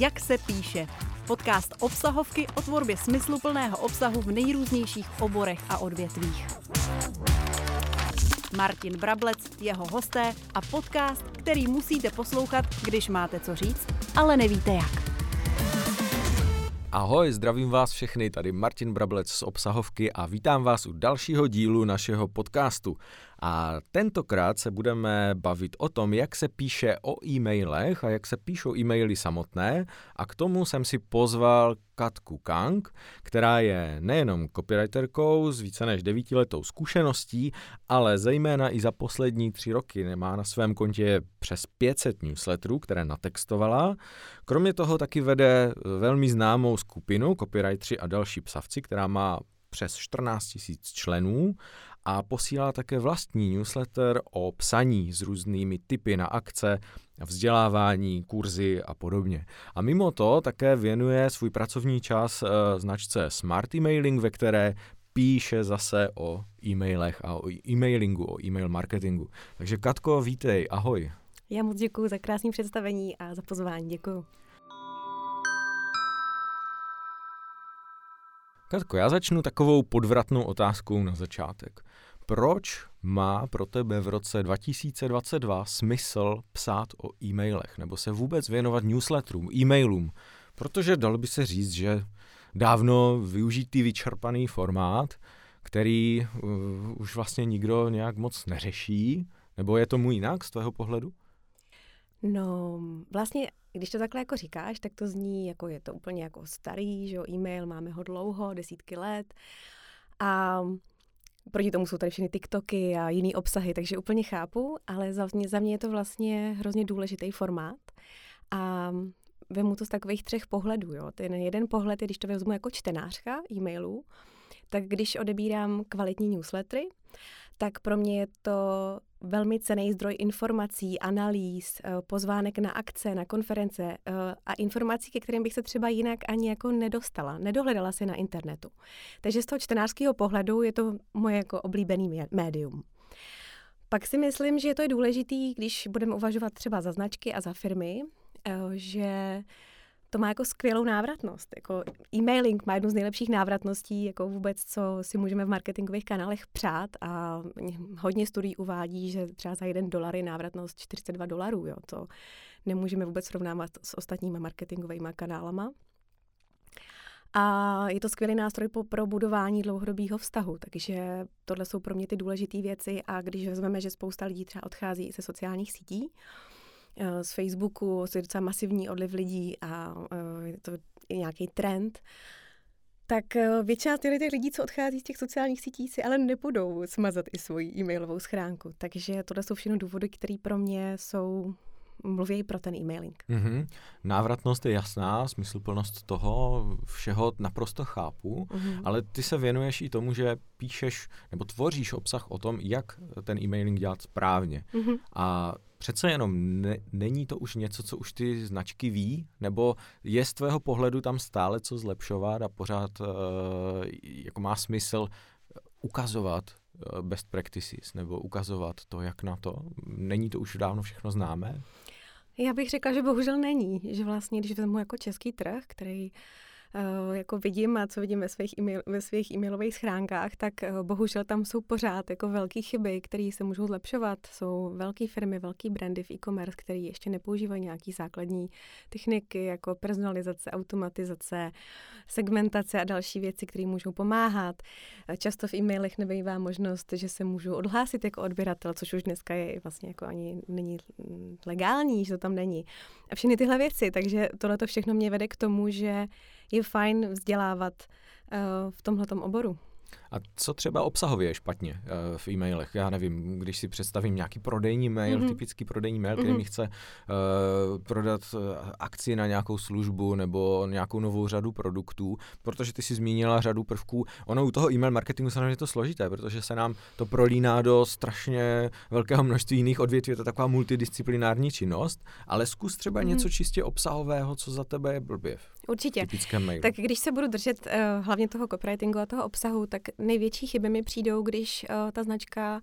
Jak se píše. Podcast obsahovky o tvorbě smysluplného obsahu v nejrůznějších oborech a odvětvích. Martin Brablec, jeho hosté a podcast, který musíte poslouchat, když máte co říct, ale nevíte jak. Ahoj, zdravím vás všechny, tady Martin Brablec z Obsahovky a vítám vás u dalšího dílu našeho podcastu. A tentokrát se budeme bavit o tom, jak se píše o e-mailech a jak se píšou e-maily samotné a k tomu jsem si pozval Katku Kang, která je nejenom copywriterkou s více než devítiletou zkušeností, ale zejména i za poslední tři roky má na svém kontě přes 500 newsletterů, které natextovala. Kromě toho taky vede velmi známou skupinu copywriteri a další psavci, která má přes 14 000 členů a posílá také vlastní newsletter o psaní s různými typy na akce, vzdělávání, kurzy a podobně. A mimo to také věnuje svůj pracovní čas e, značce Smart Emailing, ve které píše zase o e-mailech a o e-mailingu, o e-mail marketingu. Takže Katko, vítej, ahoj. Já moc děkuji za krásné představení a za pozvání, děkuji. Katko, já začnu takovou podvratnou otázkou na začátek. Proč má pro tebe v roce 2022 smysl psát o e-mailech nebo se vůbec věnovat newsletterům, e-mailům? Protože dalo by se říct, že dávno využitý vyčerpaný formát, který uh, už vlastně nikdo nějak moc neřeší, nebo je tomu jinak z tvého pohledu? No, vlastně, když to takhle jako říkáš, tak to zní, jako je to úplně jako starý, že jo, e-mail, máme ho dlouho, desítky let. A proti tomu jsou tady všechny TikToky a jiný obsahy, takže úplně chápu, ale za mě, za mě je to vlastně hrozně důležitý formát. A vemu to z takových třech pohledů. Jo. Ten jeden pohled je, když to vezmu jako čtenářka e-mailů, tak když odebírám kvalitní newslettery, tak pro mě je to velmi cený zdroj informací, analýz, eh, pozvánek na akce, na konference eh, a informací, ke kterým bych se třeba jinak ani jako nedostala, nedohledala si na internetu. Takže z toho čtenářského pohledu je to moje jako oblíbený médium. Pak si myslím, že to je důležitý, když budeme uvažovat třeba za značky a za firmy, eh, že to má jako skvělou návratnost. Jako e-mailing má jednu z nejlepších návratností, jako vůbec, co si můžeme v marketingových kanálech přát a hodně studií uvádí, že třeba za jeden dolar je návratnost 42 dolarů. Jo. To nemůžeme vůbec srovnávat s ostatníma marketingovými kanálama. A je to skvělý nástroj po, pro budování dlouhodobého vztahu, takže tohle jsou pro mě ty důležité věci a když vezmeme, že spousta lidí třeba odchází ze sociálních sítí, z Facebooku, je docela masivní odliv lidí a eh, je to nějaký trend, tak eh, většina těch lidí, co odchází z těch sociálních sítí, si ale nebudou smazat i svoji e-mailovou schránku. Takže tohle jsou všechno důvody, které pro mě jsou mluví pro ten e-mailing. Mm-hmm. Návratnost je jasná, smysluplnost toho všeho naprosto chápu, mm-hmm. ale ty se věnuješ i tomu, že píšeš nebo tvoříš obsah o tom, jak ten e-mailing dělat správně. Mm-hmm. A přece jenom ne, není to už něco, co už ty značky ví, nebo je z tvého pohledu tam stále co zlepšovat a pořád uh, jako má smysl ukazovat uh, best practices nebo ukazovat to, jak na to? Není to už dávno všechno známé? Já bych řekla, že bohužel není, že vlastně, když vezmu jako český trh, který uh, jako vidím a co vidím ve svých, e-mail, ve svých e-mailových schránkách, tak uh, bohužel tam jsou pořád jako velké chyby, které se můžou zlepšovat. Jsou velké firmy, velké brandy v e-commerce, které ještě nepoužívají nějaké základní techniky jako personalizace, automatizace, segmentace a další věci, které můžou pomáhat. Často v e-mailech nebývá možnost, že se můžu odhlásit jako odběratel, což už dneska je vlastně jako ani není legální, že to tam není. A všechny tyhle věci, takže tohle to všechno mě vede k tomu, že je fajn vzdělávat uh, v tomhle oboru. A co třeba obsahově je špatně uh, v e-mailech? Já nevím, když si představím nějaký prodejní mail, mm-hmm. typický prodejní mail, který mm-hmm. mi chce uh, prodat uh, akci na nějakou službu nebo nějakou novou řadu produktů, protože ty si zmínila řadu prvků. Ono u toho e-mail marketingu samozřejmě je to složité, protože se nám to prolíná do strašně velkého množství jiných odvětví, je to taková multidisciplinární činnost, ale zkus třeba mm-hmm. něco čistě obsahového, co za tebe je blbě. Určitě. Tak když se budu držet uh, hlavně toho copywritingu a toho obsahu, tak největší chyby mi přijdou, když uh, ta značka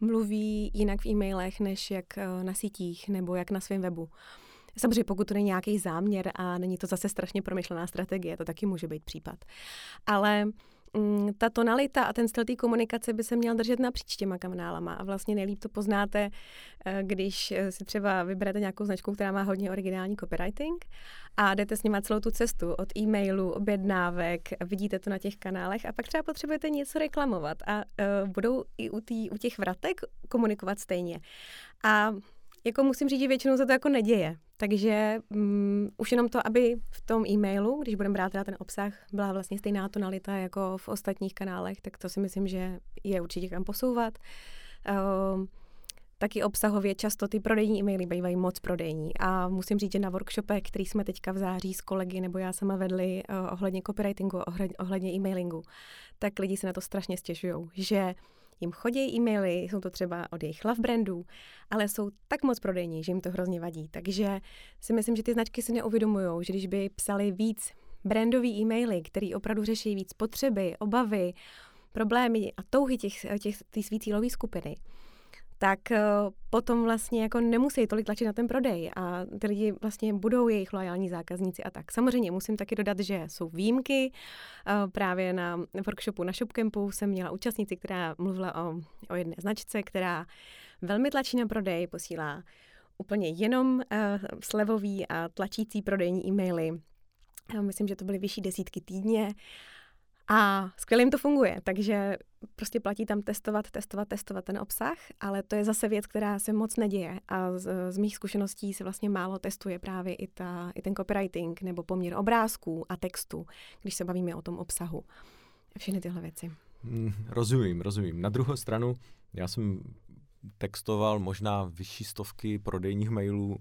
mluví jinak v e-mailech, než jak uh, na sítích nebo jak na svém webu. Samozřejmě pokud to není nějaký záměr a není to zase strašně promyšlená strategie, to taky může být případ. Ale Mm, ta tonalita a ten styl té komunikace by se měl držet napříč těma kanálama a vlastně nejlíp to poznáte, eh, když eh, si třeba vyberete nějakou značku, která má hodně originální copywriting a jdete s nima celou tu cestu od e-mailu, objednávek, vidíte to na těch kanálech a pak třeba potřebujete něco reklamovat a uh, budou i u, tý, u těch vratek komunikovat stejně. A jako musím říct, že většinou se to jako neděje. Takže um, už jenom to, aby v tom e-mailu, když budeme brát teda ten obsah, byla vlastně stejná tonalita jako v ostatních kanálech, tak to si myslím, že je určitě kam posouvat. Uh, taky obsahově často ty prodejní e-maily bývají moc prodejní. A musím říct, že na workshopech, který jsme teďka v září s kolegy nebo já sama vedli uh, ohledně copywritingu, ohledně e-mailingu, tak lidi se na to strašně stěžují, že jim chodí e-maily, jsou to třeba od jejich love brandů, ale jsou tak moc prodejní, že jim to hrozně vadí. Takže si myslím, že ty značky si neuvědomují, že když by psali víc brandový e-maily, který opravdu řeší víc potřeby, obavy, problémy a touhy těch, těch, těch svý cílové skupiny, tak uh, potom vlastně jako nemusí tolik tlačit na ten prodej a ty lidi vlastně budou jejich loajální zákazníci a tak. Samozřejmě musím taky dodat, že jsou výjimky. Uh, právě na workshopu na Shopcampu jsem měla účastnici, která mluvila o, o jedné značce, která velmi tlačí na prodej, posílá úplně jenom uh, slevový a tlačící prodejní e-maily. Myslím, že to byly vyšší desítky týdně a skvěle to funguje, takže prostě platí tam testovat, testovat, testovat ten obsah, ale to je zase věc, která se moc neděje a z, z mých zkušeností se vlastně málo testuje právě i, ta, i ten copywriting nebo poměr obrázků a textu, když se bavíme o tom obsahu. Všechny tyhle věci. Hmm, rozumím, rozumím. Na druhou stranu, já jsem textoval možná vyšší stovky prodejních mailů uh,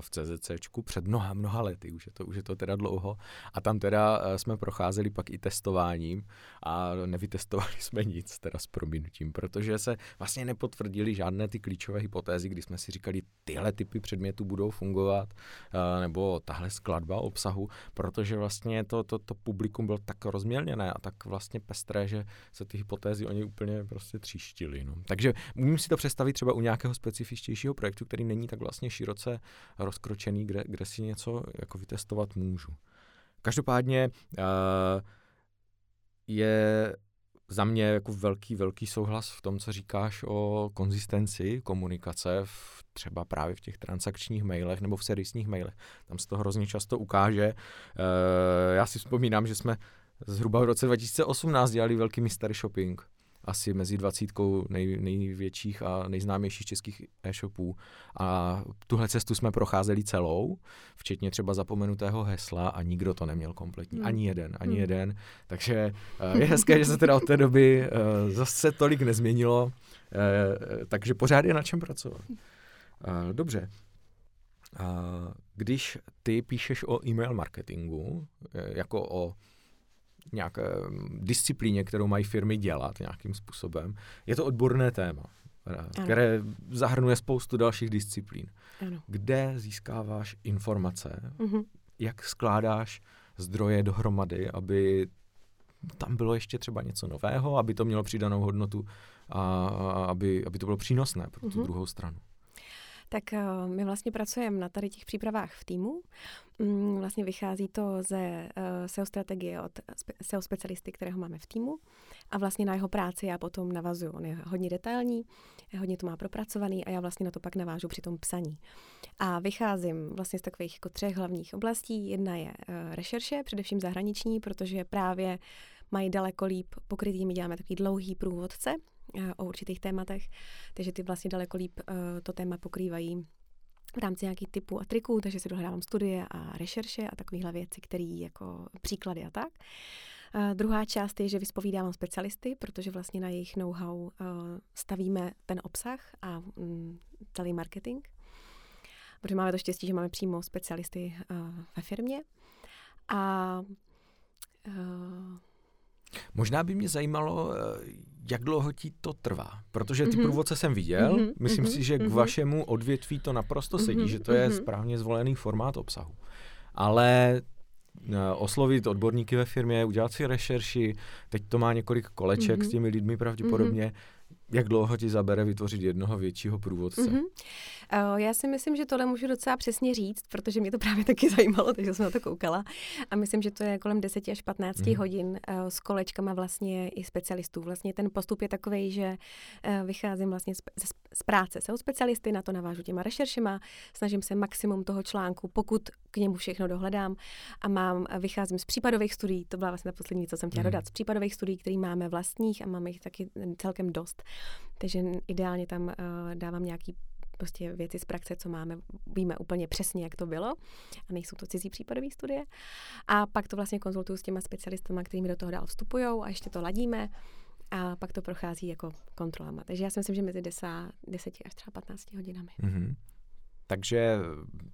v CZCčku před mnoha, mnoha lety, už je, to, už je to teda dlouho. A tam teda uh, jsme procházeli pak i testováním a nevytestovali jsme nic, teda s prominutím, protože se vlastně nepotvrdili žádné ty klíčové hypotézy, kdy jsme si říkali, tyhle typy předmětů budou fungovat, uh, nebo tahle skladba obsahu, protože vlastně to, to, to publikum bylo tak rozmělněné a tak vlastně pestré, že se ty hypotézy oni úplně prostě tříštili. No. Takže můžeme si to představit představit třeba u nějakého specifičtějšího projektu, který není tak vlastně široce rozkročený, kde, kde si něco jako vytestovat můžu. Každopádně uh, je za mě jako velký, velký souhlas v tom, co říkáš o konzistenci komunikace v, třeba právě v těch transakčních mailech nebo v servisních mailech. Tam se to hrozně často ukáže. Uh, já si vzpomínám, že jsme zhruba v roce 2018 dělali velký mystery shopping asi mezi dvacítkou nej, největších a nejznámějších českých e-shopů. A tuhle cestu jsme procházeli celou, včetně třeba zapomenutého hesla a nikdo to neměl kompletní. Hmm. Ani jeden, ani hmm. jeden. Takže uh, je hezké, že se teda od té doby uh, zase tolik nezměnilo, uh, takže pořád je na čem pracovat. Dobře. Když ty píšeš o e-mail marketingu, jako o nějaké disciplíně, kterou mají firmy dělat nějakým způsobem. Je to odborné téma, ano. které zahrnuje spoustu dalších disciplín. Ano. Kde získáváš informace, uh-huh. jak skládáš zdroje dohromady, aby tam bylo ještě třeba něco nového, aby to mělo přidanou hodnotu a aby, aby to bylo přínosné pro tu uh-huh. druhou stranu tak uh, my vlastně pracujeme na tady těch přípravách v týmu. Um, vlastně vychází to ze uh, SEO strategie od SEO specialisty, kterého máme v týmu a vlastně na jeho práci já potom navazuju. On je hodně detailní, hodně to má propracovaný a já vlastně na to pak navážu při tom psaní. A vycházím vlastně z takových jako třech hlavních oblastí. Jedna je uh, rešerše, především zahraniční, protože právě mají daleko líp pokrytý. My děláme takový dlouhý průvodce, Eh, o určitých tématech, takže ty vlastně daleko líp eh, to téma pokrývají v rámci nějakých typů a triků, takže si dohledávám studie a rešerše a takovéhle věci, které jako příklady a tak. Uh, druhá část je, že vyspovídávám specialisty, protože vlastně na jejich know-how uh, stavíme ten obsah a um, celý marketing. Protože máme to štěstí, že máme přímo specialisty uh, ve firmě. A uh, Možná by mě zajímalo, eh, jak dlouho ti to trvá, protože ty mm-hmm. průvodce jsem viděl, mm-hmm. myslím mm-hmm. si, že k mm-hmm. vašemu odvětví to naprosto sedí, mm-hmm. že to je mm-hmm. správně zvolený formát obsahu. Ale eh, oslovit odborníky ve firmě, udělat si rešerši, teď to má několik koleček mm-hmm. s těmi lidmi pravděpodobně, mm-hmm jak dlouho ti zabere vytvořit jednoho většího průvodce? Mm-hmm. Uh, já si myslím, že tohle můžu docela přesně říct, protože mě to právě taky zajímalo, takže jsem na to koukala. A myslím, že to je kolem 10 až 15 mm. hodin uh, s kolečkama vlastně i specialistů. Vlastně ten postup je takový, že uh, vycházím vlastně z, z, práce se specialisty, na to navážu těma rešeršema, snažím se maximum toho článku, pokud k němu všechno dohledám a mám, vycházím z případových studií, to byla vlastně ta poslední, co jsem chtěla mm. dodat, z případových studií, které máme vlastních a máme jich taky celkem dost. Takže ideálně tam uh, dávám nějaký prostě věci z praxe, co máme, víme úplně přesně, jak to bylo a nejsou to cizí případové studie. A pak to vlastně konzultuju s těma specialistama, kterými do toho dál vstupují a ještě to ladíme a pak to prochází jako kontrolama. Takže já si myslím, že mezi 10, 10 až třeba 15 hodinami. Mm-hmm. Takže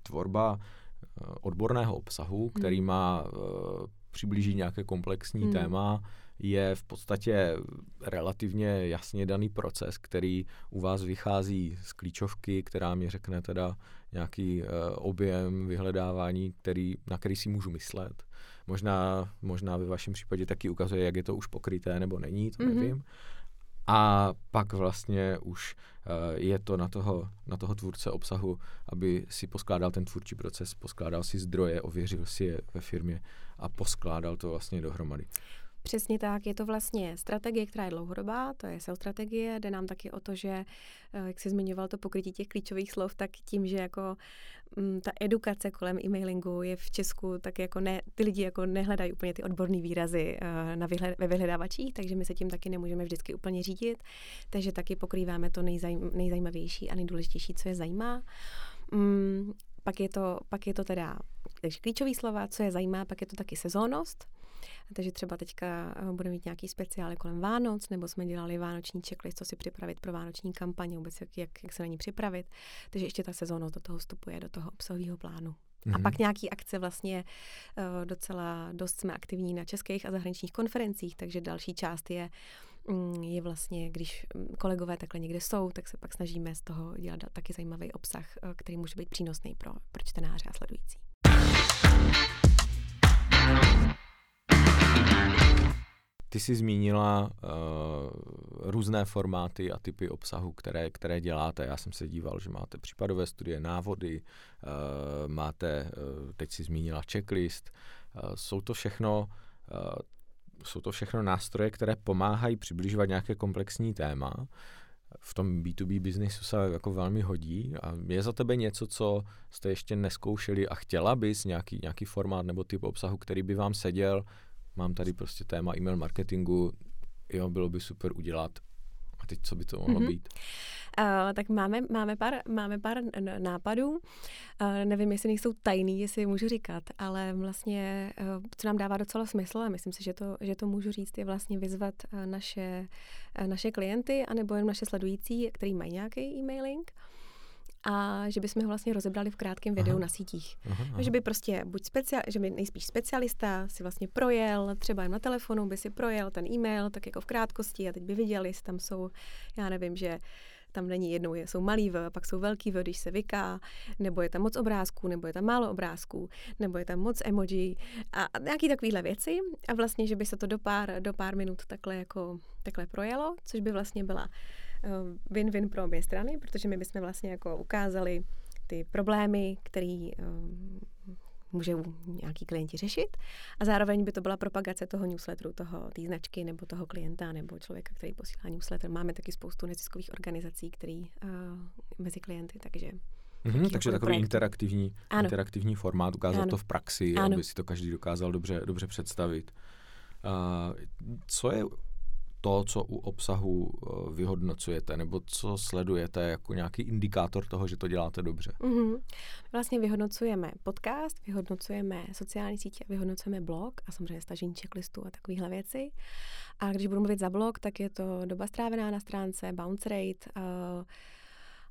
tvorba eh, odborného obsahu, který mm. má uh, přiblížit nějaké komplexní mm. téma, je v podstatě relativně jasně daný proces, který u vás vychází z klíčovky, která mi řekne teda nějaký uh, objem vyhledávání, který, na který si můžu myslet. Možná, možná ve vašem případě taky ukazuje, jak je to už pokryté nebo není, to mm-hmm. nevím. A pak vlastně už uh, je to na toho, na toho tvůrce obsahu, aby si poskládal ten tvůrčí proces, poskládal si zdroje, ověřil si je ve firmě a poskládal to vlastně dohromady. Přesně tak, je to vlastně strategie, která je dlouhodobá, to je SEO strategie, jde nám taky o to, že, eh, jak jsi zmiňoval to pokrytí těch klíčových slov, tak tím, že jako m, mm, ta edukace kolem e-mailingu je v Česku, tak jako ne, ty lidi jako nehledají úplně ty odborné výrazy uh, na vyhled, ve vyhledávačích, takže my se tím taky nemůžeme vždycky úplně řídit, takže taky pokrýváme to nejzajím, nejzajímavější a nejdůležitější, co je zajímá. Um, pak je to, pak je to teda takže klíčový slova, co je zajímá, pak je to taky sezónnost, takže třeba teďka eh, budeme mít nějaký speciály kolem Vánoc, nebo jsme dělali vánoční checklist, co si připravit pro vánoční kampaně, vůbec jak, jak, jak se na ní připravit. Takže ještě ta sezónnost do toho vstupuje, do toho obsahového plánu. Mm-hmm. A mhm. pak nějaký akce vlastně uh, docela dost jsme aktivní na českých a zahraničních konferencích, takže další část je mm, je vlastně, když mm, kolegové takhle někde jsou, tak se pak snažíme z toho dělat taky zajímavý obsah, eh, který může být přínosný pro, pro čtenáře a sledující. Ty jsi zmínila uh, různé formáty a typy obsahu, které, které děláte. Já jsem se díval, že máte případové studie, návody, uh, máte, uh, teď si zmínila checklist. Uh, jsou to všechno uh, jsou to všechno nástroje, které pomáhají přibližovat nějaké komplexní téma. V tom B2B biznisu se jako velmi hodí. A je za tebe něco, co jste ještě neskoušeli a chtěla bys nějaký, nějaký formát nebo typ obsahu, který by vám seděl mám tady prostě téma e-mail marketingu, jo, bylo by super udělat. Teď co by to mohlo mm-hmm. být? Uh, tak máme, máme, pár, máme pár nápadů. Uh, nevím, jestli nejsou tajný, jestli můžu říkat, ale vlastně, uh, co nám dává docela smysl, a myslím si, že to, že to můžu říct, je vlastně vyzvat uh, naše, uh, naše klienty, anebo jen naše sledující, který mají nějaký e-mailing, uh, a že bychom ho vlastně rozebrali v krátkém videu aha. na sítích. Aha, aha. Že by prostě buď speciál, že by nejspíš specialista si vlastně projel, třeba jen na telefonu by si projel ten e-mail, tak jako v krátkosti a teď by viděli, jestli tam jsou, já nevím, že tam není jednou, jsou malý V, pak jsou velký V, když se vyká, nebo je tam moc obrázků, nebo je tam málo obrázků, nebo je tam moc emoji a nějaký takovýhle věci a vlastně, že by se to do pár, do pár minut takhle jako takhle projelo, což by vlastně byla win-win pro obě strany, protože my bychom vlastně jako ukázali ty problémy, které eh, může nějaký klienti řešit a zároveň by to byla propagace toho newsletteru, toho, té značky nebo toho klienta nebo člověka, který posílá newsletter. Máme taky spoustu neziskových organizací, který uh, mezi klienty, takže Mm-hmm, takže takový interaktivní, interaktivní formát, ukázat ano. to v praxi, ano. aby si to každý dokázal dobře, dobře představit. Uh, co je to, co u obsahu eh, vyhodnocujete, nebo co sledujete jako nějaký indikátor toho, že to děláte dobře? Mm-hmm. Vlastně vyhodnocujeme podcast, vyhodnocujeme sociální sítě, vyhodnocujeme blog a samozřejmě stažení checklistu a takovéhle věci. A když budu mluvit za blog, tak je to doba strávená na stránce, bounce rate, uh,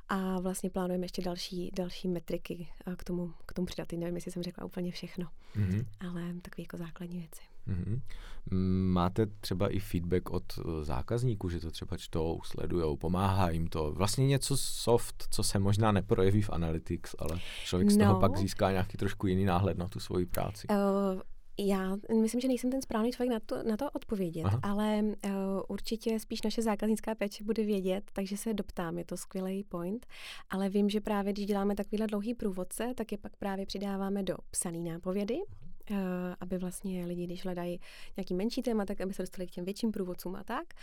a vlastně plánujeme ještě další, další metriky k tomu, k tomu přidat. Nevím, jestli jsem řekla úplně všechno, mm-hmm. ale takové jako základní věci. Mm-hmm. Máte třeba i feedback od eh, zákazníků, že to třeba čtou, sledujou, pomáhá jim to. Vlastně něco soft, co se možná neprojeví v Analytics, ale člověk z no. toho pak získá nějaký trošku jiný náhled na tu svoji práci. Uh, Já myslím, že nejsem ten správný člověk na to, na to odpovědět, Aha. ale uh, určitě spíš naše zákaznická péče bude vědět, takže se doptám, je to skvělý point, ale vím, že právě když děláme takovýhle dlouhý průvodce, tak je pak právě přidáváme do psaný nápovědy, aby vlastně lidi, když hledají nějaký menší téma, tak aby se dostali k těm větším průvodcům a tak.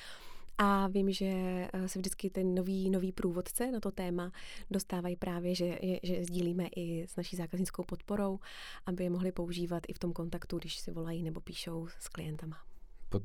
A vím, že eh, se vždycky ten nový, nový průvodce na to téma dostávají právě, že, že sdílíme i s naší zákaznickou podporou, aby je mohli používat i v tom kontaktu, když si volají nebo píšou s klientama.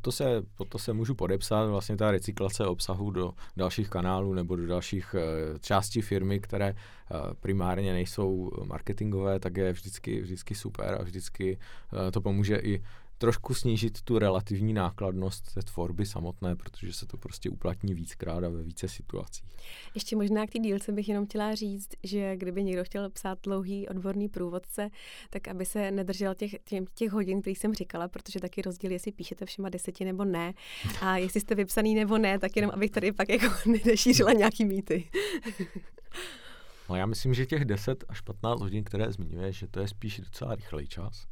To, se, to se můžu podepsat, vlastně ta recyklace obsahu do dalších kanálů nebo do dalších uh, částí firmy, které uh, primárně nejsou marketingové, tak je vždycky, vždycky super a vždycky uh, to pomůže i trošku snížit tu relativní nákladnost té tvorby samotné, protože se to prostě uplatní víckrát a ve více situacích. Ještě možná k té dílce bych jenom chtěla říct, že kdyby někdo chtěl psát dlouhý odborný průvodce, tak aby se nedržel těch, těch, těch hodin, který jsem říkala, protože taky rozdíl, jestli píšete všema deseti nebo ne. A jestli jste vypsaný nebo ne, tak jenom abych tady pak jako nešířila nějaký mýty. No já myslím, že těch 10 až 15 hodin, které zmiňuješ, že to je spíš docela rychlej čas.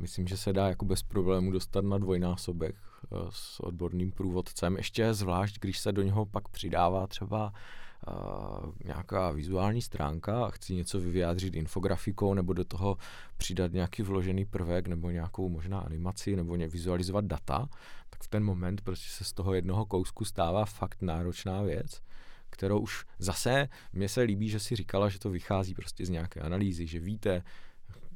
Myslím, že se dá jako bez problému dostat na dvojnásobek uh, s odborným průvodcem. Ještě zvlášť, když se do něho pak přidává třeba uh, nějaká vizuální stránka a chci něco vyjádřit infografikou nebo do toho přidat nějaký vložený prvek nebo nějakou možná animaci nebo vizualizovat data, tak v ten moment prostě se z toho jednoho kousku stává fakt náročná věc kterou už zase mně se líbí, že si říkala, že to vychází prostě z nějaké analýzy, že víte,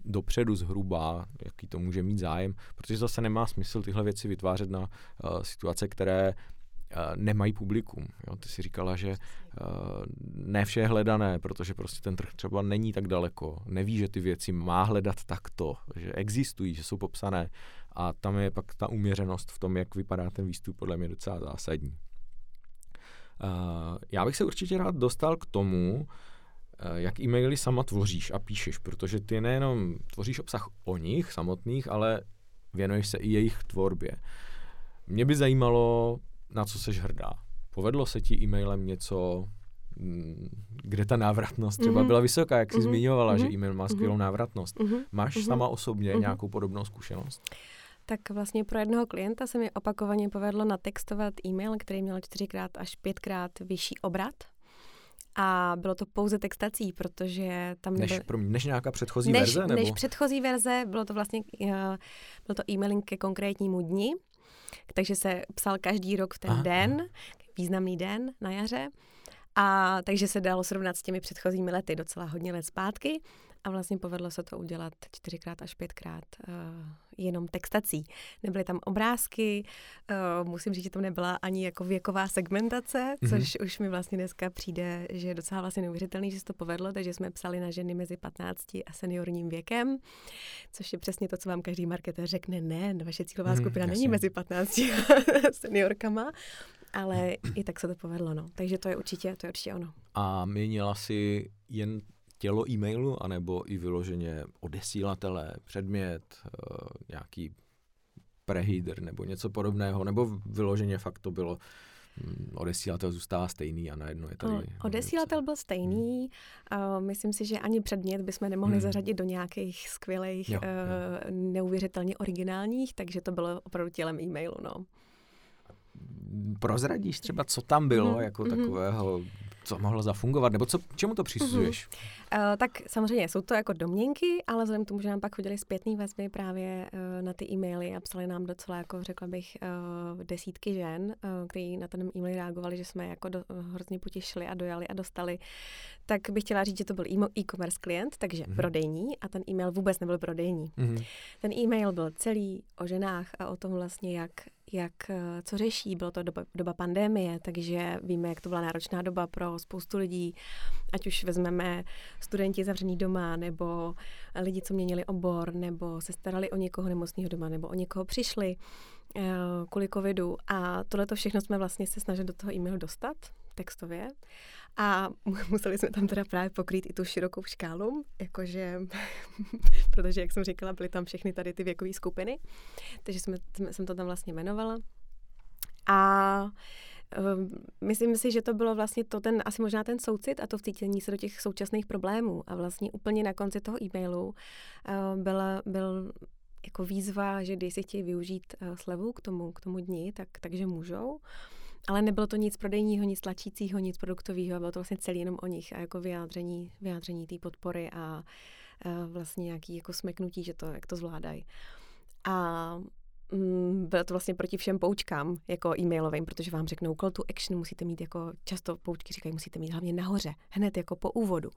dopředu zhruba, jaký to může mít zájem, protože zase nemá smysl tyhle věci vytvářet na uh, situace, které uh, nemají publikum. Jo? Ty si říkala, že uh, ne vše je hledané, protože prostě ten trh třeba není tak daleko, neví, že ty věci má hledat takto, že existují, že jsou popsané a tam je pak ta uměřenost v tom, jak vypadá ten výstup, podle mě docela zásadní. Uh, já bych se určitě rád dostal k tomu, Eh, jak e-maily sama tvoříš a píšeš, protože ty nejenom tvoříš obsah o nich samotných, ale věnuješ se i jejich tvorbě. Mě by zajímalo, na co seš hrdá. Povedlo se ti e-mailem něco, mm, kde ta návratnost třeba mm-hmm. byla vysoká, jak jsi mm-hmm. zmiňovala, mm-hmm. že mhm. e-mail má skvělou mm-hmm. návratnost. Mm-hmm. Máš mm-hmm. sama osobně mm-hmm. nějakou podobnou zkušenost? Tak vlastně pro jednoho klienta se mi opakovaně povedlo natextovat e-mail, který měl čtyřikrát až pětkrát vyšší obrat a bylo to pouze textací, protože tam nebyl... Než, mě, než nějaká předchozí než, verze? Nebo? Než předchozí verze, bylo to vlastně, uh, bylo to e-mailing ke konkrétnímu dni, takže se psal každý rok v ten Aha. den, významný den na jaře. A takže se dalo srovnat s těmi předchozími lety, docela hodně let zpátky. A vlastně povedlo se to udělat čtyřikrát až pětkrát uh, jenom textací. Nebyly tam obrázky, uh, musím říct, že tam nebyla ani jako věková segmentace, mm-hmm. což už mi vlastně dneska přijde, že je docela vlastně neuvěřitelný, že se to povedlo, takže jsme psali na ženy mezi 15 a seniorním věkem, což je přesně to, co vám každý marketer řekne, ne, vaše cílová mm, skupina není mezi 15 a seniorkama, ale i tak se to povedlo, no. Takže to je určitě, to je určitě ono. A měnila si jen tělo e-mailu, anebo i vyloženě odesílatele, předmět, uh, nějaký preheader nebo něco podobného, nebo vyloženě fakt to bylo hm, odesílatel zůstává stejný a najednou je tady... Odesílatel byl stejný. Hmm. Myslím si, že ani předmět bychom nemohli hmm. zařadit do nějakých skvělých, jo, uh, jo. neuvěřitelně originálních, takže to bylo opravdu tělem e-mailu, no. Prozradíš třeba, co tam bylo, mm-hmm. jako mm-hmm. takového co mohlo zafungovat, nebo co, čemu to přisuzuješ? Mm-hmm. Uh, tak samozřejmě jsou to jako domněnky, ale vzhledem k tomu, že nám pak chodili zpětný vazby právě uh, na ty e-maily a psali nám docela, jako řekla bych, uh, desítky žen, uh, kteří na ten e-mail reagovali, že jsme jako do, uh, hrozně potěšili a dojali a dostali, tak bych chtěla říct, že to byl e-commerce klient, takže mm-hmm. prodejní a ten e-mail vůbec nebyl prodejní. Mm-hmm. Ten e-mail byl celý o ženách a o tom vlastně, jak jak, eh, co řeší. Bylo to doba, doba pandémie, takže víme, jak to byla náročná doba pro spoustu lidí, ať už vezmeme studenti zavřený doma, nebo lidi, co měnili obor, nebo se starali o někoho nemocného doma, nebo o někoho přišli uh, kvůli covidu. A tohle to všechno jsme vlastně se snažili do toho e-mailu dostat textově. A museli jsme tam teda právě pokrýt i tu širokou škálu, jakože, protože, jak jsem říkala, byly tam všechny tady ty věkové skupiny, takže jsme, jsem to tam vlastně jmenovala. A myslím si, že to bylo vlastně to ten, asi možná ten soucit a to vcítění se do těch současných problémů. A vlastně úplně na konci toho e-mailu uh, byla, byl jako výzva, že když si chtějí využít uh, slevu k tomu, k tomu dni, tak, takže můžou. Ale nebylo to nic prodejního, nic tlačícího, nic produktového, bylo to vlastně celý jenom o nich a jako vyjádření, vyjádření té podpory a uh, vlastně nějaký jako smeknutí, že to, jak to zvládají. A mm, bylo to vlastně proti všem poučkám, jako e-mailovým, protože vám řeknou call to action, musíte mít jako, často poučky říkají, musíte mít hlavně nahoře, hned jako po úvodu,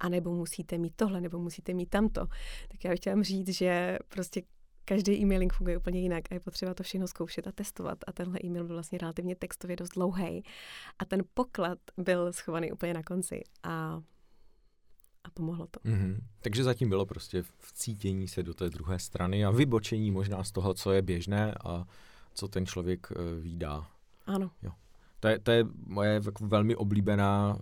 a nebo musíte mít tohle, nebo musíte mít tamto. Tak já bych chtěla říct, že prostě každý e-mailing funguje úplně jinak a je potřeba to všechno zkoušet a testovat. A tenhle e-mail byl vlastně relativně textově dost dlouhý a ten poklad byl schovaný úplně na konci. A a pomohlo to. Mm-hmm. Takže zatím bylo prostě vcítění se do té druhé strany a vybočení možná z toho, co je běžné a co ten člověk uh, výdá. Ano. Jo. To je, to je moje velmi oblíbená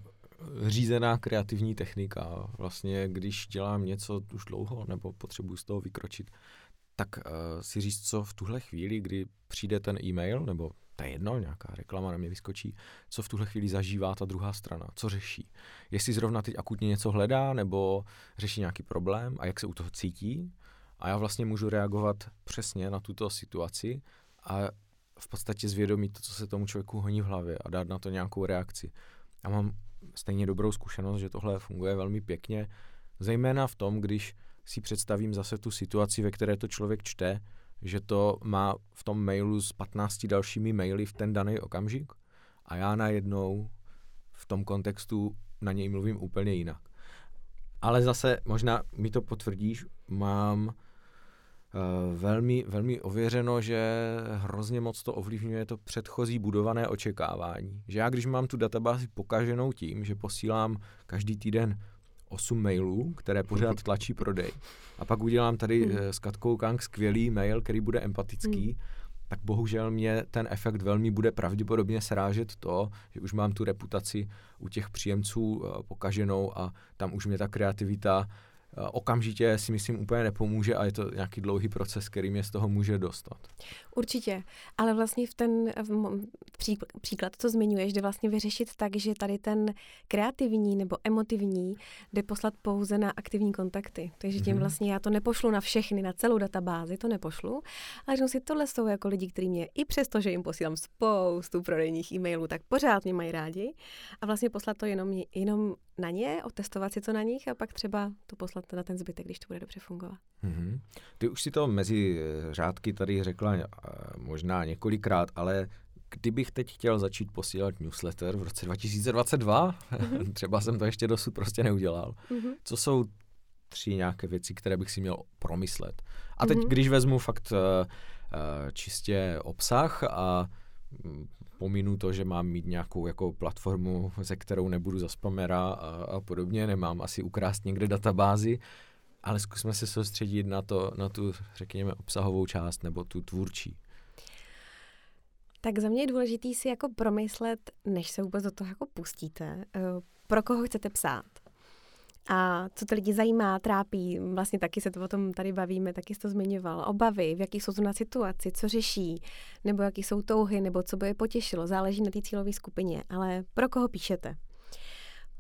řízená kreativní technika. Vlastně, když dělám něco už dlouho nebo potřebuji z toho vykročit, tak uh, si říct, co v tuhle chvíli, kdy přijde ten e-mail, nebo to je jedno, nějaká reklama na mě vyskočí, co v tuhle chvíli zažívá ta druhá strana, co řeší. Jestli zrovna teď akutně něco hledá, nebo řeší nějaký problém a jak se u toho cítí. A já vlastně můžu reagovat přesně na tuto situaci a v podstatě zvědomit to, co se tomu člověku honí v hlavě a dát na to nějakou reakci. Já mám stejně dobrou zkušenost, že tohle funguje velmi pěkně, zejména v tom, když si představím zase tu situaci, ve které to člověk čte, že to má v tom mailu s 15 dalšími maily v ten daný okamžik a já najednou v tom kontextu na něj mluvím úplně jinak. Ale zase, možná mi to potvrdíš, mám uh, velmi, velmi ověřeno, že hrozně moc to ovlivňuje to předchozí budované očekávání. Že já, když mám tu databázi pokaženou tím, že posílám každý týden 8 mailů, které pořád tlačí prodej. A pak udělám tady hmm. s Katkou Kang skvělý mail, který bude empatický, hmm. tak bohužel mě ten efekt velmi bude pravděpodobně srážet to, že už mám tu reputaci u těch příjemců eh, pokaženou a tam už mě ta kreativita okamžitě si myslím úplně nepomůže a je to nějaký dlouhý proces, který mě z toho může dostat. Určitě, ale vlastně v ten v pří, příklad, co zmiňuješ, jde vlastně vyřešit tak, že tady ten kreativní nebo emotivní jde poslat pouze na aktivní kontakty. Takže tím mm-hmm. vlastně já to nepošlu na všechny, na celou databázi, to nepošlu, ale že si tohle jsou jako lidi, kteří mě i přesto, že jim posílám spoustu prodejních e-mailů, tak pořád mě mají rádi a vlastně poslat to jenom, jenom na ně, otestovat si to na nich a pak třeba to poslat na ten zbytek, když to bude dobře fungovat. Mm-hmm. Ty už si to mezi eh, řádky tady řekla eh, možná několikrát, ale kdybych teď chtěl začít posílat newsletter v roce 2022, mm-hmm. třeba jsem to ještě dosud prostě neudělal, mm-hmm. co jsou tři nějaké věci, které bych si měl promyslet. A teď, mm-hmm. když vezmu fakt uh, uh, čistě obsah a mm, pominu to, že mám mít nějakou jako platformu, ze kterou nebudu za spamera a, a podobně, nemám asi ukrást někde databázi, ale zkusme se soustředit na, to, na tu, řekněme, obsahovou část nebo tu tvůrčí. Tak za mě je důležité si jako promyslet, než se vůbec do toho jako pustíte, eh, pro koho chcete psát a co ty lidi zajímá, trápí, vlastně taky se to o tom tady bavíme, taky jsi to zmiňoval, obavy, v jakých jsou na situaci, co řeší, nebo jaký jsou touhy, nebo co by je potěšilo, záleží na té cílové skupině, ale pro koho píšete.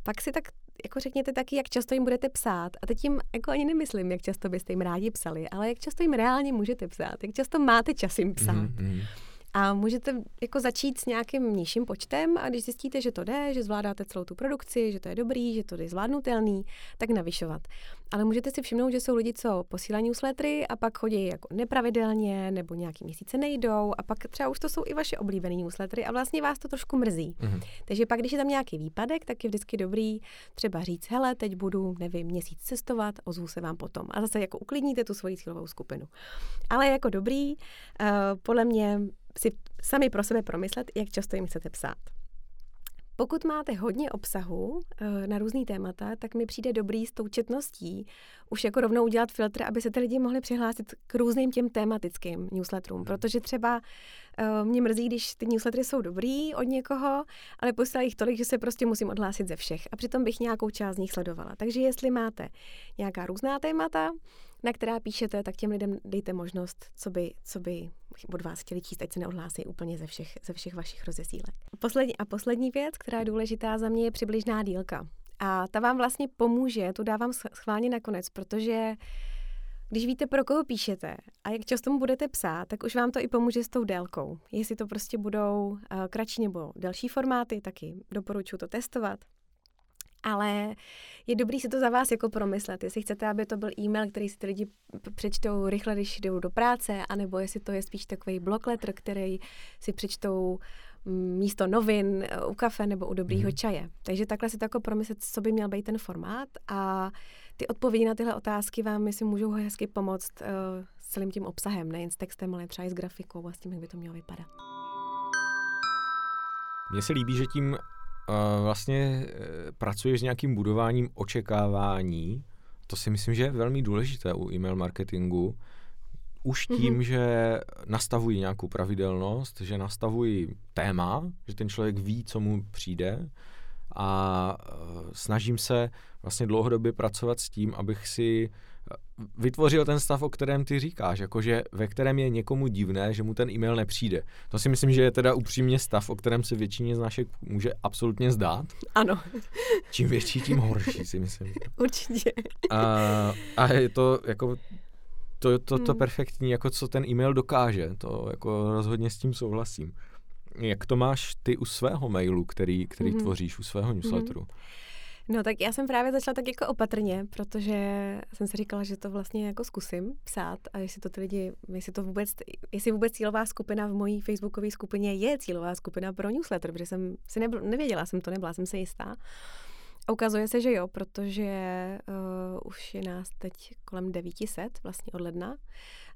Pak si tak jako řekněte taky, jak často jim budete psát. A teď jim jako ani nemyslím, jak často byste jim rádi psali, ale jak často jim reálně můžete psát, jak často máte čas jim psát. Mm-hmm. A můžete jako začít s nějakým nižším počtem a když zjistíte, že to jde, že zvládáte celou tu produkci, že to je dobrý, že to je zvládnutelný, tak navyšovat. Ale můžete si všimnout, že jsou lidi, co posílají newslettery a pak chodí jako nepravidelně nebo nějaký měsíce nejdou a pak třeba už to jsou i vaše oblíbené newslettery a vlastně vás to trošku mrzí. Mm-hmm. Takže pak, když je tam nějaký výpadek, tak je vždycky dobrý třeba říct, hele, teď budu, nevím, měsíc cestovat, ozvu se vám potom. A zase jako uklidníte tu svoji cílovou skupinu. Ale jako dobrý, uh, podle mě si sami pro sebe promyslet, jak často jim chcete psát. Pokud máte hodně obsahu eh, na různý témata, tak mi přijde dobrý s tou četností už jako rovnou udělat filtr, aby se ty lidi mohli přihlásit k různým těm tématickým newsletterům, protože třeba uh, mě mrzí, když ty newslettery jsou dobrý od někoho, ale posílají jich tolik, že se prostě musím odhlásit ze všech a přitom bych nějakou část z nich sledovala. Takže jestli máte nějaká různá témata, na která píšete, tak těm lidem dejte možnost, co by, co by od vás chtěli číst, ať se neodhlásí úplně ze všech, ze všech vašich rozesílek. Poslední, a poslední věc, která je důležitá za mě, je přibližná dílka. A ta vám vlastně pomůže, tu dávám schválně nakonec, protože když víte, pro koho píšete a jak často mu budete psát, tak už vám to i pomůže s tou délkou. Jestli to prostě budou uh, kratší nebo delší formáty, taky doporučuji to testovat. Ale je dobrý si to za vás jako promyslet, jestli chcete, aby to byl e-mail, který si ty lidi přečtou rychle, když jdou do práce, anebo jestli to je spíš takový block letter, který si přečtou místo novin eh, u kafe nebo u dobrýho mm. čaje. Takže takhle si to jako promyslet, co by měl být ten formát a ty odpovědi na tyhle otázky vám, myslím, můžou hezky pomoct uh, s celým tím obsahem, nejen s textem, ale třeba i s grafikou a s tím, jak by to mělo vypadat. Mně se líbí, že tím vlastně uh, pracuješ s nějakým budováním očekávání. To si myslím, že je velmi důležité u e-mail marketingu, už tím, mm-hmm. že nastavují nějakou pravidelnost, že nastavují téma, že ten člověk ví, co mu přijde a uh, snažím se vlastně dlouhodobě pracovat s tím, abych si vytvořil ten stav, o kterém ty říkáš, jakože ve kterém je někomu divné, že mu ten e-mail nepřijde. To si myslím, že je teda upřímně stav, o kterém se většině z našich může absolutně zdát. Ano. Čím větší, tím horší, si myslím. Určitě. A, a je to jako to, to, to hmm. perfektní, jako co ten e-mail dokáže, to jako rozhodně s tím souhlasím. Jak to máš ty u svého mailu, který, který hmm. tvoříš, u svého newsletteru? Hmm. No tak já jsem právě začala tak jako opatrně, protože jsem si říkala, že to vlastně jako zkusím psát a jestli to ty lidi, jestli to vůbec, jestli vůbec cílová skupina v mojí facebookové skupině je cílová skupina pro newsletter, protože jsem si nebyl, nevěděla jsem to, nebyla jsem se jistá. A ukazuje se, že jo, protože uh, už je nás teď kolem 900 vlastně od ledna.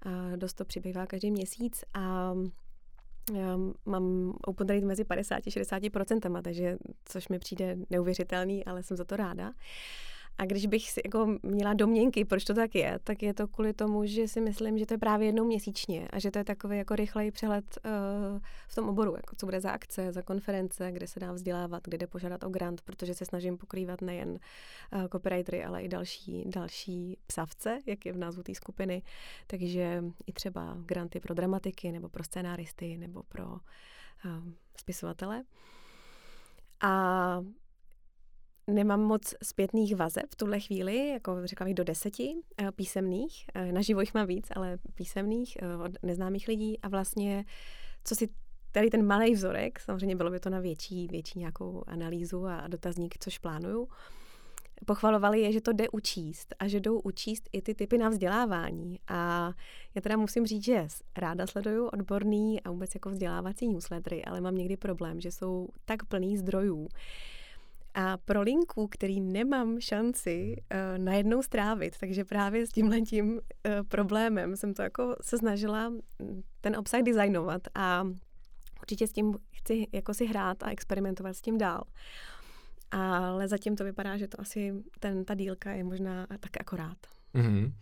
Uh, dost to přibývá každý měsíc a já mám open rate mezi 50 a 60 procentama, takže což mi přijde neuvěřitelný, ale jsem za to ráda. A když bych si jako měla domněnky, proč to tak je, tak je to kvůli tomu, že si myslím, že to je právě jednou měsíčně a že to je takový jako rychlej přehled uh, v tom oboru, jako co bude za akce, za konference, kde se dá vzdělávat, kde jde požádat o grant, protože se snažím pokrývat nejen uh, copywritery, ale i další, další psavce, jak je v názvu té skupiny. Takže i třeba granty pro dramatiky, nebo pro scénáristy, nebo pro uh, spisovatele. A Nemám moc zpětných vazeb v tuhle chvíli, jako řekla bych do deseti eh, písemných. Eh, na jich mám víc, ale písemných eh, od neznámých lidí. A vlastně, co si tady ten malý vzorek, samozřejmě bylo by to na větší, větší nějakou analýzu a dotazník, což plánuju, pochvalovali je, že to jde učíst a že jdou učíst i ty typy na vzdělávání. A já teda musím říct, že ráda sleduju odborný a vůbec jako vzdělávací newslettery, ale mám někdy problém, že jsou tak plný zdrojů, a pro linku, který nemám šanci uh, najednou strávit, takže právě s tímhletím uh, problémem jsem to jako se snažila mm, ten obsah designovat a určitě s tím chci jako si hrát a experimentovat s tím dál. Ale zatím to vypadá, že to asi ten, ta dílka je možná tak akorát. Mm-hmm.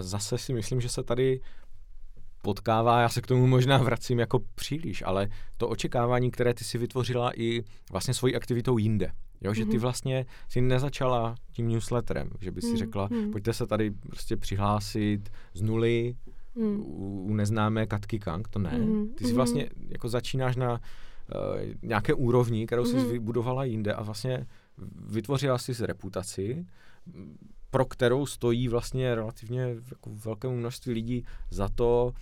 Zase si myslím, že se tady potkává, já se k tomu možná vracím jako příliš, ale to očekávání, které ty si vytvořila i vlastně svojí aktivitou jinde. Jo, že ty mhm. vlastně si nezačala tím newsletterem, že by si mm, řekla, mm. pojďte se tady prostě přihlásit z nuly u, u neznámé Katky Kang, to ne. Ty si vlastně jako začínáš na uh, nějaké úrovni, kterou jsi vybudovala jinde a vlastně vytvořila si reputaci, pro kterou stojí vlastně relativně jako velkému množství lidí za to,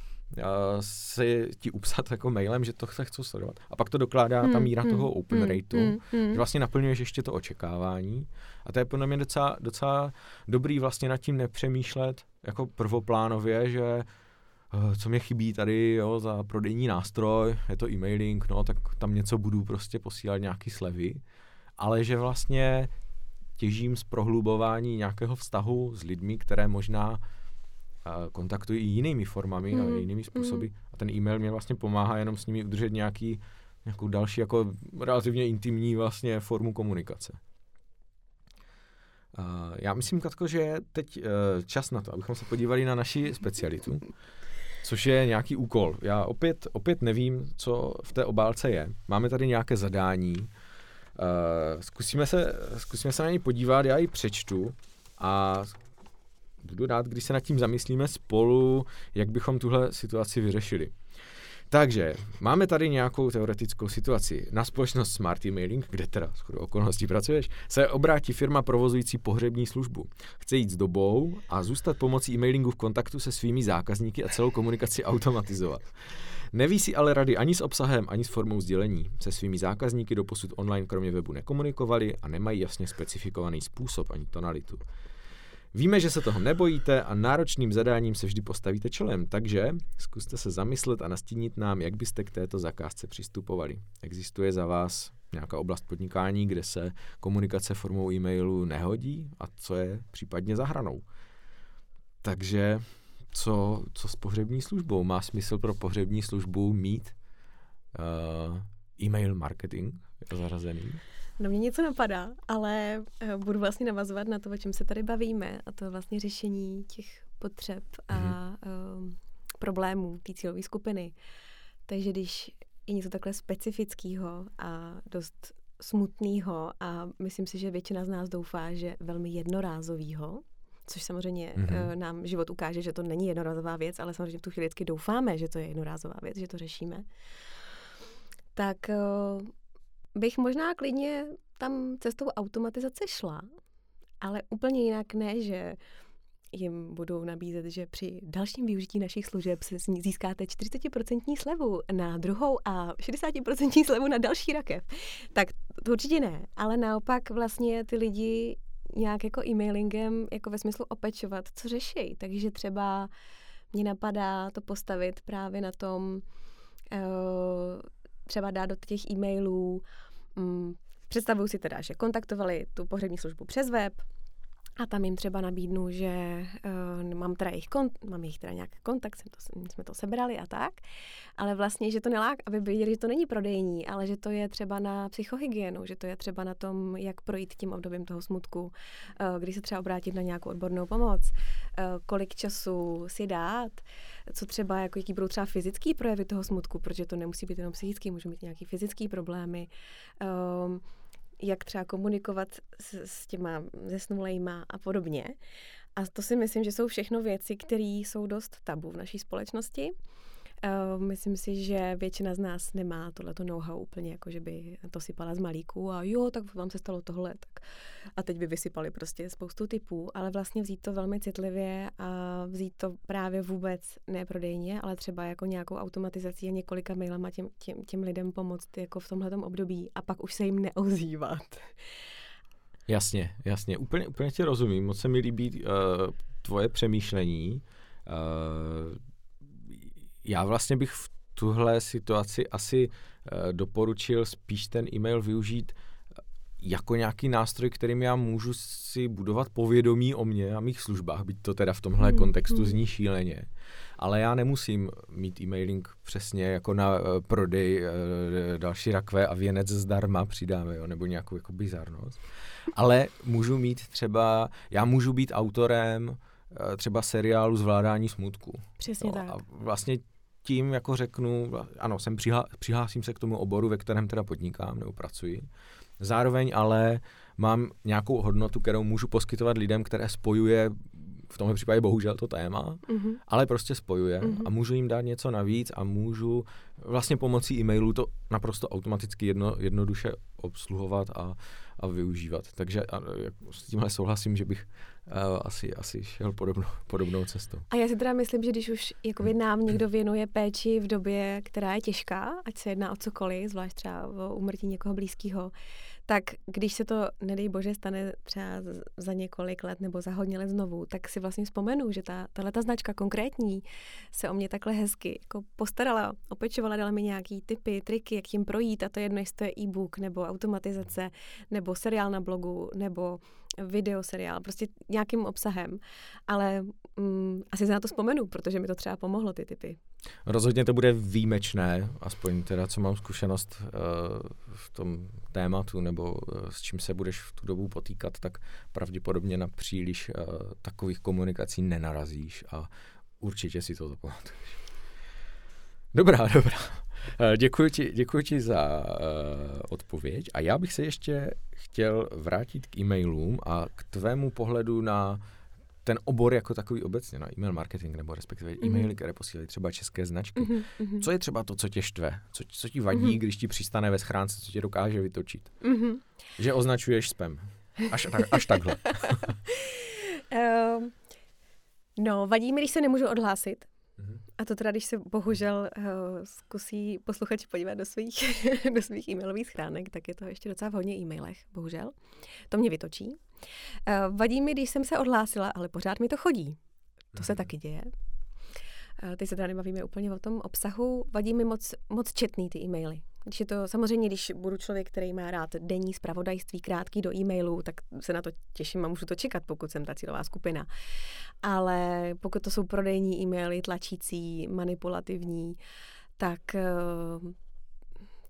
si ti upsat jako mailem, že to se chci sledovat. A pak to dokládá hmm, ta míra hmm, toho open hmm, rateu, hmm, hmm. že vlastně naplňuješ ještě to očekávání. A to je podle mě docela, docela dobrý vlastně nad tím nepřemýšlet jako prvoplánově, že eh, co mě chybí tady jo, za prodejní nástroj, je to e-mailing, no tak tam něco budu prostě posílat nějaký slevy, ale že vlastně těžím z prohlubování nějakého vztahu s lidmi, které možná kontaktují i jinými formami mm. a jinými způsoby. Mm. A ten e-mail mě vlastně pomáhá jenom s nimi udržet nějaký, nějakou další jako relativně intimní vlastně formu komunikace. Uh, já myslím, Katko, že je teď uh, čas na to, abychom se podívali na naši specialitu, což je nějaký úkol. Já opět, opět nevím, co v té obálce je. Máme tady nějaké zadání. Uh, zkusíme, se, zkusíme se na ní podívat, já ji přečtu a budu rád, když se nad tím zamyslíme spolu, jak bychom tuhle situaci vyřešili. Takže máme tady nějakou teoretickou situaci. Na společnost Smart Emailing, kde teda s okolností pracuješ, se obrátí firma provozující pohřební službu. Chce jít s dobou a zůstat pomocí e-mailingu v kontaktu se svými zákazníky a celou komunikaci automatizovat. Neví si ale rady ani s obsahem, ani s formou sdělení. Se svými zákazníky doposud online kromě webu nekomunikovali a nemají jasně specifikovaný způsob ani tonalitu. Víme, že se toho nebojíte a náročným zadáním se vždy postavíte čelem, takže zkuste se zamyslet a nastínit nám, jak byste k této zakázce přistupovali. Existuje za vás nějaká oblast podnikání, kde se komunikace formou e-mailu nehodí a co je případně za hranou. Takže co, co s pohřební službou? Má smysl pro pohřební službu mít uh, e-mail marketing zařazený? No mě něco napadá, ale uh, budu vlastně navazovat na to, o čem se tady bavíme, a to vlastně řešení těch potřeb a mm-hmm. uh, problémů té cílové skupiny. Takže když je něco takhle specifického a dost smutného a myslím si, že většina z nás doufá, že velmi jednorázového, což samozřejmě mm-hmm. nám život ukáže, že to není jednorázová věc, ale samozřejmě v tu chvíli vždycky doufáme, že to je jednorázová věc, že to řešíme, tak uh, bych možná klidně tam cestou automatizace šla, ale úplně jinak ne, že jim budou nabízet, že při dalším využití našich služeb se získáte 40% slevu na druhou a 60% slevu na další rakev. Tak to určitě ne, ale naopak vlastně ty lidi nějak jako e-mailingem jako ve smyslu opečovat, co řeší. Takže třeba mě napadá to postavit právě na tom, uh, třeba dát do těch e-mailů, um, představuju si teda, že kontaktovali tu pohřební službu přes web, a tam jim třeba nabídnu, že uh, mám teda jejich kont, mám jejich teda nějaký kontakt, jsem to, jsme to sebrali a tak, ale vlastně, že to nelák, aby viděli, že to není prodejní, ale že to je třeba na psychohygienu, že to je třeba na tom, jak projít tím obdobím toho smutku, uh, kdy se třeba obrátit na nějakou odbornou pomoc, uh, kolik času si dát, co třeba, jako jaký budou třeba fyzický projevy toho smutku, protože to nemusí být jenom psychický, můžou mít nějaký fyzický problémy. Uh, jak třeba komunikovat s, s těma zesnulejma a podobně. A to si myslím, že jsou všechno věci, které jsou dost tabu v naší společnosti. Uh, myslím si, že většina z nás nemá tohleto know-how úplně, jako že by to sypala z malíku a jo, tak vám se stalo tohle, tak a teď by vysypali prostě spoustu typů, ale vlastně vzít to velmi citlivě a vzít to právě vůbec neprodejně, ale třeba jako nějakou automatizací a několika mailama těm, těm, těm lidem pomoct jako v tomhle období a pak už se jim neozývat. Jasně, jasně, úplně, úplně tě rozumím, moc se mi líbí uh, tvoje přemýšlení. Uh, já vlastně bych v tuhle situaci asi uh, doporučil spíš ten e-mail využít eh, jako nějaký nástroj, kterým já můžu si budovat povědomí o mě a mých službách, byť to teda v tomhle hmm. kontextu hmm. zní šíleně. Ale já nemusím mít e-mailing přesně jako na uh, prodej uh, další rakve a věnec zdarma přidáme, jo, nebo nějakou jako bizarnost. Ale můžu mít třeba, já můžu být autorem třeba seriálu Zvládání smutku. Přesně no, tak. A vlastně tím jako řeknu, ano, jsem přihá, přihlásím se k tomu oboru, ve kterém teda podnikám nebo pracuji. Zároveň ale mám nějakou hodnotu, kterou můžu poskytovat lidem, které spojuje v tomhle případě bohužel to téma, mm-hmm. ale prostě spojuje mm-hmm. a můžu jim dát něco navíc a můžu vlastně pomocí e-mailu to naprosto automaticky jedno, jednoduše obsluhovat a, a využívat. Takže a, s tímhle souhlasím, že bych uh, asi, asi šel podobnou, podobnou cestou. A já si teda myslím, že když už jako nám někdo věnuje péči v době, která je těžká, ať se jedná o cokoliv, zvlášť třeba o umrtí někoho blízkého, tak když se to, nedej bože, stane třeba za několik let nebo za hodně let znovu, tak si vlastně vzpomenu, že ta, tahle ta značka konkrétní se o mě takhle hezky jako postarala, opečovala, dala mi nějaký typy, triky, jak tím projít a to jedno, jestli to je e-book nebo automatizace, nebo seriál na blogu, nebo videoseriál, prostě nějakým obsahem. Ale mm, asi se na to vzpomenu, protože mi to třeba pomohlo, ty typy. Rozhodně to bude výjimečné, aspoň teda, co mám zkušenost uh, v tom tématu, nebo uh, s čím se budeš v tu dobu potýkat, tak pravděpodobně na příliš uh, takových komunikací nenarazíš a určitě si to zapamatuješ. Dobrá, dobrá. Děkuji ti, děkuji ti za uh, odpověď a já bych se ještě chtěl vrátit k e-mailům a k tvému pohledu na ten obor jako takový obecně, no, e-mail marketing, nebo respektive mm-hmm. e-maily, které posílají třeba české značky. Mm-hmm. Co je třeba to, co tě štve? Co, co ti vadí, mm-hmm. když ti přistane ve schránce, co tě dokáže vytočit? Mm-hmm. Že označuješ spam. Až, tak, až takhle. um, no, vadí mi, když se nemůžu odhlásit. Mm-hmm. A to teda, když se bohužel uh, zkusí posluchači podívat do svých, do svých e-mailových schránek, tak je to ještě docela v hodně e-mailech, bohužel. To mě vytočí. Uh, vadí mi, když jsem se odhlásila, ale pořád mi to chodí. To se mhm. taky děje. Uh, teď se teda nebavíme úplně o tom obsahu. Vadí mi moc, moc četný ty e-maily. Když je to, samozřejmě, když budu člověk, který má rád denní zpravodajství, krátký do e-mailu, tak se na to těším a můžu to čekat, pokud jsem ta cílová skupina. Ale pokud to jsou prodejní e-maily, tlačící, manipulativní, tak eh,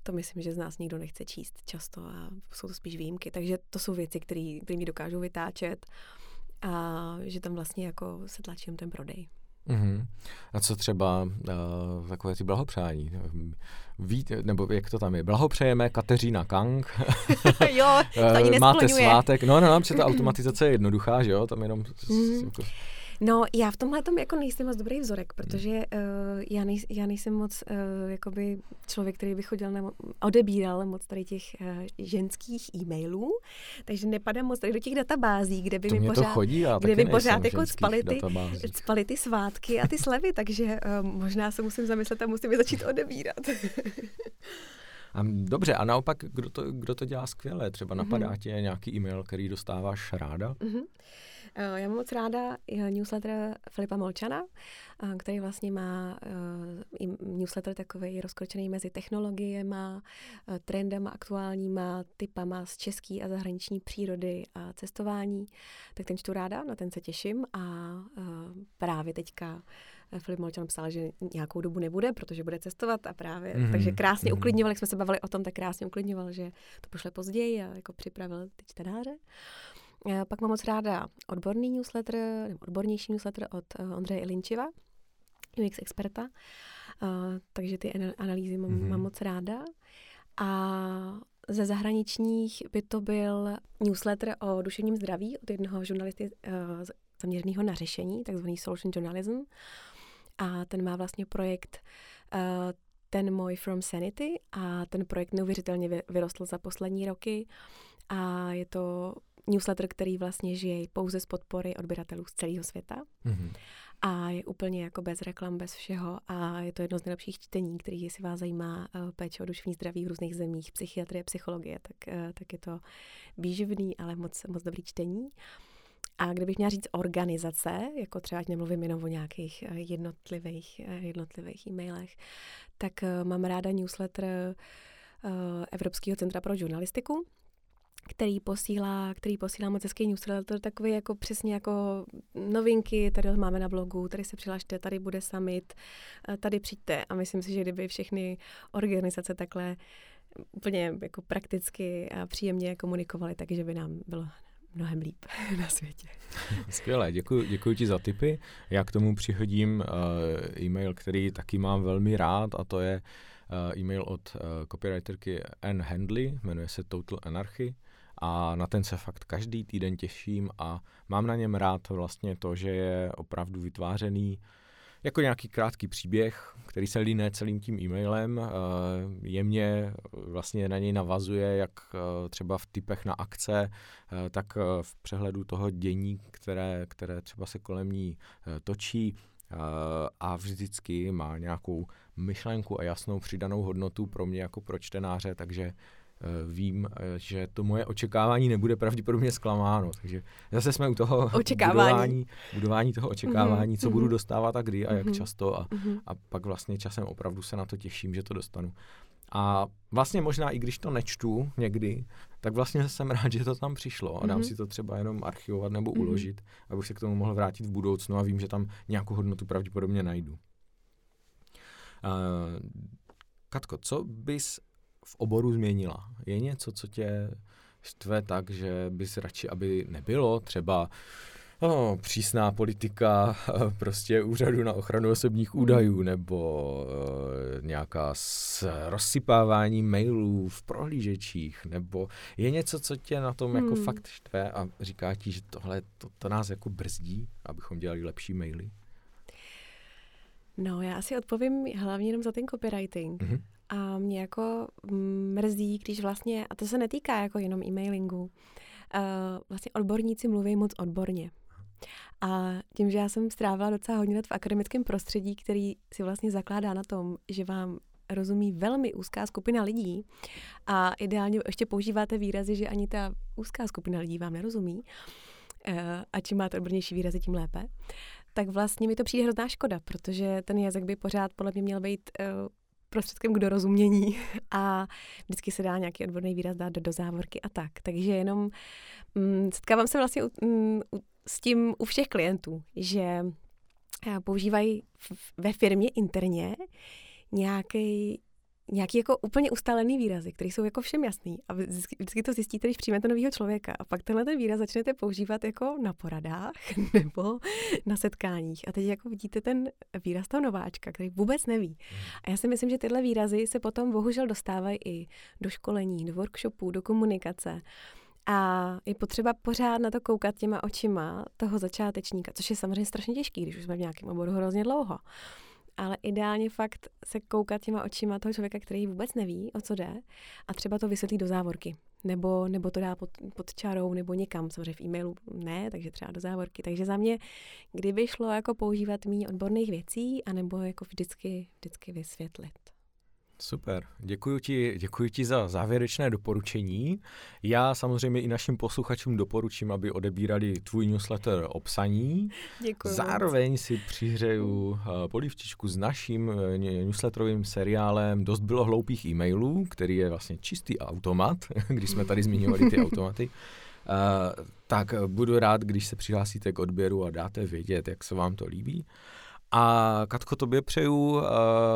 to myslím, že z nás nikdo nechce číst často a jsou to spíš výjimky. Takže to jsou věci, které mi dokážou vytáčet a že tam vlastně jako se tlačím ten prodej. Mm-hmm. A co třeba uh, takové ty blahopřání? Ví, nebo jak to tam je? Blahopřejeme Kateřina Kang. jo, to ani Máte svátek. No, no, no, ta automatizace je jednoduchá, že jo? Tam jenom... Mm-hmm. Jako No, já v tomhle tom jako nejsem moc dobrý vzorek, protože uh, já, nej, já nejsem moc uh, jakoby člověk, který by chodil nebo odebíral moc tady těch uh, ženských e-mailů, takže nepadám moc tady do těch databází, kde by to mi pořád, chodí, já kde by pořád jako spaly ty, spaly ty svátky a ty slevy, takže uh, možná se musím zamyslet a musím je začít odebírat. A dobře, a naopak, kdo to, kdo to dělá skvěle? Třeba napadá mm-hmm. tě nějaký e-mail, který dostáváš ráda? Mm-hmm. Eh, já mám moc ráda newsletter Filipa Molčana, eh, který vlastně má eh, newsletter takový rozkročený mezi technologiemi, trendama aktuálníma, typama z české a zahraniční přírody a cestování. Tak ten čtu ráda, na ten se těším a právě teďka Filip Molčan psal, že nějakou dobu nebude, protože bude cestovat a právě, mm-hmm. takže krásně mm-hmm. uklidňoval, jak jsme se bavili o tom, tak krásně uklidňoval, že to pošle později a jako připravil ty čtenáře. Eh, pak mám moc ráda odborný newsletter, nebo odbornější newsletter od uh, Ondřeje Ilinčiva, UX experta, uh, takže ty analýzy mám, mm-hmm. mám moc ráda. A ze zahraničních by to byl newsletter o duševním zdraví od jednoho žurnalisty zaměřeného na řešení, takzvaný solution journalism. A ten má vlastně projekt ten můj From Sanity a ten projekt neuvěřitelně vyrostl za poslední roky a je to newsletter, který vlastně žije pouze z podpory odběratelů z celého světa. Mm-hmm. A je úplně jako bez reklam, bez všeho a je to jedno z nejlepších čtení, který, jestli vás zajímá uh, péče o duševní zdraví v různých zemích, psychiatrie, psychologie, tak, uh, tak je to výživný, ale moc, moc dobrý čtení. A kdybych měla říct organizace, jako třeba, ať nemluvím jenom o nějakých uh, jednotlivých, jednotlivých e-mailech, tak mám ráda newsletter Evropského centra pro žurnalistiku, který posílá, který posílá moc hezký newsletter, takový jako přesně jako novinky, tady máme na blogu, tady se přihlašte, tady bude summit, eh, tady přijďte a myslím si, že kdyby všechny organizace takhle úplně jako prakticky a příjemně komunikovaly, takže by nám bylo mnohem líp na světě. Skvělé, děkuji, děkuji ti za tipy. Já k tomu přihodím uh, e-mail, který taky mám velmi rád a to je uh, e-mail od copywriterky Anne Handley, jmenuje se Total Anarchy a na ten se fakt každý týden těším a mám na něm rád vlastně to, že je opravdu vytvářený jako nějaký krátký příběh, který se líne celým tím e-mailem, eh, jemně vlastně na něj navazuje, jak eh, třeba v typech na akce, eh, tak v přehledu toho dění, které, které třeba se kolem ní točí a vždycky má nějakou myšlenku a jasnou přidanou hodnotu pro mě jako pro čtenáře, takže Eh, vím, eh, že to moje očekávání nebude pravděpodobně zklamáno. Takže zase jsme u toho očekávání. budování, budování toho očekávání, mm-hmm. co budu mhm. dostávat a kdy a jak mm-hmm. často a, mm-hmm. a pak vlastně časem opravdu se na to těším, že to dostanu. A vlastně možná i když to nečtu někdy, tak vlastně jsem rád, že to tam přišlo a dám mm-hmm. si to třeba jenom archivovat nebo mm-hmm. uložit, abych se k tomu mohl vrátit v budoucnu a vím, že tam nějakou hodnotu pravděpodobně najdu. Uh, Katko, co bys v oboru změnila? Je něco, co tě štve tak, že bys radši, aby nebylo? Třeba oh, přísná politika prostě úřadu na ochranu osobních hmm. údajů nebo uh, nějaká s, rozsypávání mailů v prohlížečích nebo je něco, co tě na tom jako hmm. jako fakt štve a říká ti, že tohle to, to nás jako brzdí, abychom dělali lepší maily? No, já asi odpovím hlavně jenom za ten copywriting. Mm-hmm. A mě jako mrzí, když vlastně, a to se netýká jako jenom e-mailingu, uh, vlastně odborníci mluví moc odborně. A tím, že já jsem strávila docela hodně let v akademickém prostředí, který si vlastně zakládá na tom, že vám rozumí velmi úzká skupina lidí a ideálně ještě používáte výrazy, že ani ta úzká skupina lidí vám nerozumí, eh, a čím máte odbornější výrazy, tím lépe, tak vlastně mi to přijde hrozná škoda, protože ten jazyk by pořád podle mě měl být uh, prostředkem k dorozumění a vždycky se dá nějaký odborný výraz dát do, do závorky a tak. Takže jenom um, setkávám se vlastně u, um, s tím u všech klientů, že eh, používají ve firmě interně nějaký nějaký jako úplně ustálený výrazy, které jsou jako všem jasný. A vždycky, vždycky to zjistíte, když přijmete nového člověka. A pak tenhle ten výraz začnete používat jako na poradách nebo na setkáních. A teď jako vidíte ten výraz toho nováčka, který vůbec neví. A já si myslím, že tyhle výrazy se potom bohužel dostávají i do školení, do workshopů, do komunikace. A je potřeba pořád na to koukat těma očima toho začátečníka, což je samozřejmě strašně těžký, když už jsme v nějakém oboru hrozně dlouho ale ideálně fakt se koukat těma očima toho člověka, který vůbec neví, o co jde, a třeba to vysvětlí do závorky. Nebo, nebo to dá pod, pod čarou, nebo někam, samozřejmě v e-mailu ne, takže třeba do závorky. Takže za mě, kdyby šlo jako používat méně odborných věcí, anebo jako vždycky, vždycky vysvětlit. Super, děkuji ti, děkuji ti za závěrečné doporučení. Já samozřejmě i našim posluchačům doporučím, aby odebírali tvůj newsletter obsaní. Děkuji. Zároveň si přihřeju eh, polivčičku s naším eh, newsletterovým seriálem Dost bylo hloupých e-mailů, který je vlastně čistý automat, když jsme tady zmiňovali ty automaty. Uh, tak budu rád, když se přihlásíte k odběru a dáte vědět, jak se vám to líbí. A Katko, tobě přeju uh,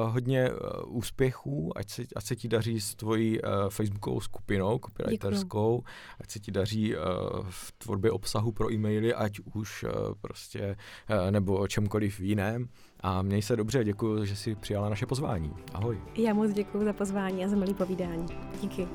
hodně uh, úspěchů, ať se, ať se ti daří s tvojí uh, facebookovou skupinou, copywriterskou, ať se ti daří uh, v tvorbě obsahu pro e-maily, ať už uh, prostě, uh, nebo o čemkoliv jiném. A měj se dobře, děkuji, že jsi přijala naše pozvání. Ahoj. Já moc děkuji za pozvání a za milý povídání. Díky.